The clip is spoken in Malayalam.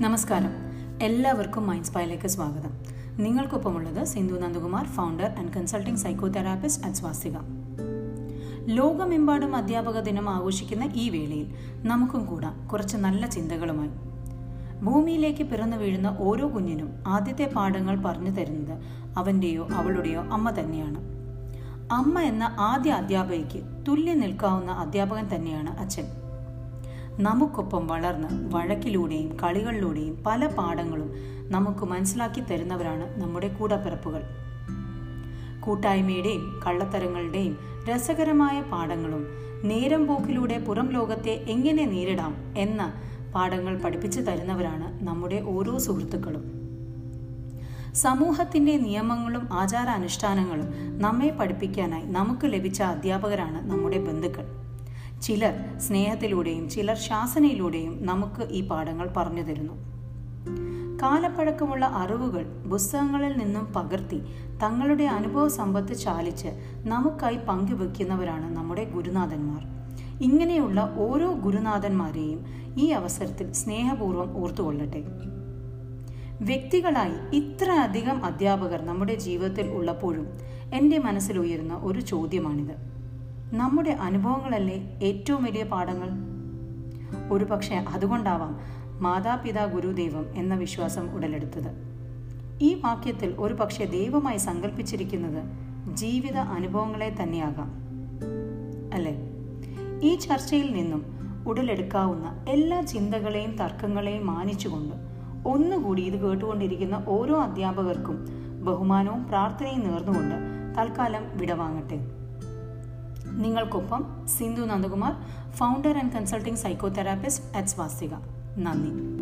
നമസ്കാരം. എല്ലാവർക്കും മൈൻഡ് സ്പൈലേക്ക് സ്വാഗതം. നിങ്ങൾക്കൊപ്പമുള്ളത് Sindhu Nandakumar founder and consulting psychotherapist at Swastika ലോകമെമ്പാടും അധ്യാപക ദിനം ആഘോഷിക്കുന്ന ഈ വേളയിൽ നമുക്കും കൂടാം കുറച്ച് നല്ല ചിന്തകളുമായി. ഭൂമിയിലേക്ക് പിറന്നു വീഴുന്ന ഓരോ കുഞ്ഞിനും ആദ്യത്തെ പാഠങ്ങൾ പറഞ്ഞു തരുന്നത് അവന്റെയോ അവളുടെയോ അമ്മ തന്നെയാണ്. അമ്മ എന്ന ആദ്യ അധ്യാപകയ്ക്ക് തുല്യം നിൽക്കാവുന്ന അധ്യാപകൻ തന്നെയാണ് അച്ഛൻ. നമുക്കൊപ്പം വളർന്ന് വഴക്കിലൂടെയും കളികളിലൂടെയും പല പാഠങ്ങളും നമുക്ക് മനസ്സിലാക്കി തരുന്നവരാണ് നമ്മുടെ കൂടപ്പിറപ്പുകൾ. കൂട്ടായ്മയുടെയും കള്ളത്തരങ്ങളുടെയും രസകരമായ പാഠങ്ങളും നേരം പോക്കിലൂടെ പുറം ലോകത്തെ എങ്ങനെ നേരിടാം എന്ന പാഠങ്ങൾ പഠിപ്പിച്ചു തരുന്നവരാണ് നമ്മുടെ ഓരോ സുഹൃത്തുക്കളും. സമൂഹത്തിന്റെ നിയമങ്ങളും ആചാരാനുഷ്ഠാനങ്ങളും നമ്മെ പഠിപ്പിക്കാനായി നമുക്ക് ലഭിച്ച അധ്യാപകരാണ് നമ്മുടെ ബന്ധുക്കൾ. ചിലർ സ്നേഹത്തിലൂടെയും ചിലർ ശാസനയിലൂടെയും നമുക്ക് ഈ പാഠങ്ങൾ പറഞ്ഞു തരുന്നു. കാലപ്പഴക്കമുള്ള അറിവുകൾ പുസ്തകങ്ങളിൽ നിന്നും പകർത്തി തങ്ങളുടെ അനുഭവ സമ്പത്ത് ചാലിച്ച് നമുക്കായി പങ്കുവെക്കുന്നവരാണ് നമ്മുടെ ഗുരുനാഥന്മാർ. ഇങ്ങനെയുള്ള ഓരോ ഗുരുനാഥന്മാരെയും ഈ അവസരത്തിൽ സ്നേഹപൂർവം ഓർത്തുകൊള്ളട്ടെ. വ്യക്തികളായി ഇത്ര അധികം അധ്യാപകർ നമ്മുടെ ജീവിതത്തിൽ ഉള്ളപ്പോഴും എന്റെ മനസ്സിലുയരുന്ന ഒരു ചോദ്യമാണിത്. നമ്മുടെ അനുഭവങ്ങളല്ലേ ഏറ്റവും വലിയ പാഠങ്ങൾ? ഒരു പക്ഷേ അതുകൊണ്ടാവാം മാതാപിതാ ഗുരുദൈവം എന്ന വിശ്വാസം ഉടലെടുത്തത്. ഈ വാക്യത്തിൽ ഒരു പക്ഷേ ദൈവമായി സങ്കല്പിച്ചിരിക്കുന്നത് ജീവിത അനുഭവങ്ങളെ തന്നെയാകാം. അല്ലേ? ഈ ചർച്ചയിൽ നിന്നും ഉടലെടുക്കാവുന്ന എല്ലാ ചിന്തകളെയും തർക്കങ്ങളെയും മാനിച്ചുകൊണ്ട് ഒന്നുകൂടി ഇത് കേട്ടുകൊണ്ടിരിക്കുന്ന ഓരോ അധ്യാപകർക്കും ബഹുമാനവും പ്രാർത്ഥനയും നേർന്നുകൊണ്ട് തൽക്കാലം വിടവാങ്ങട്ടെ. നിങ്ങൾക്കൊപ്പം Sindhu Nandakumar founder and consulting psychotherapist at Swastika നന്ദി.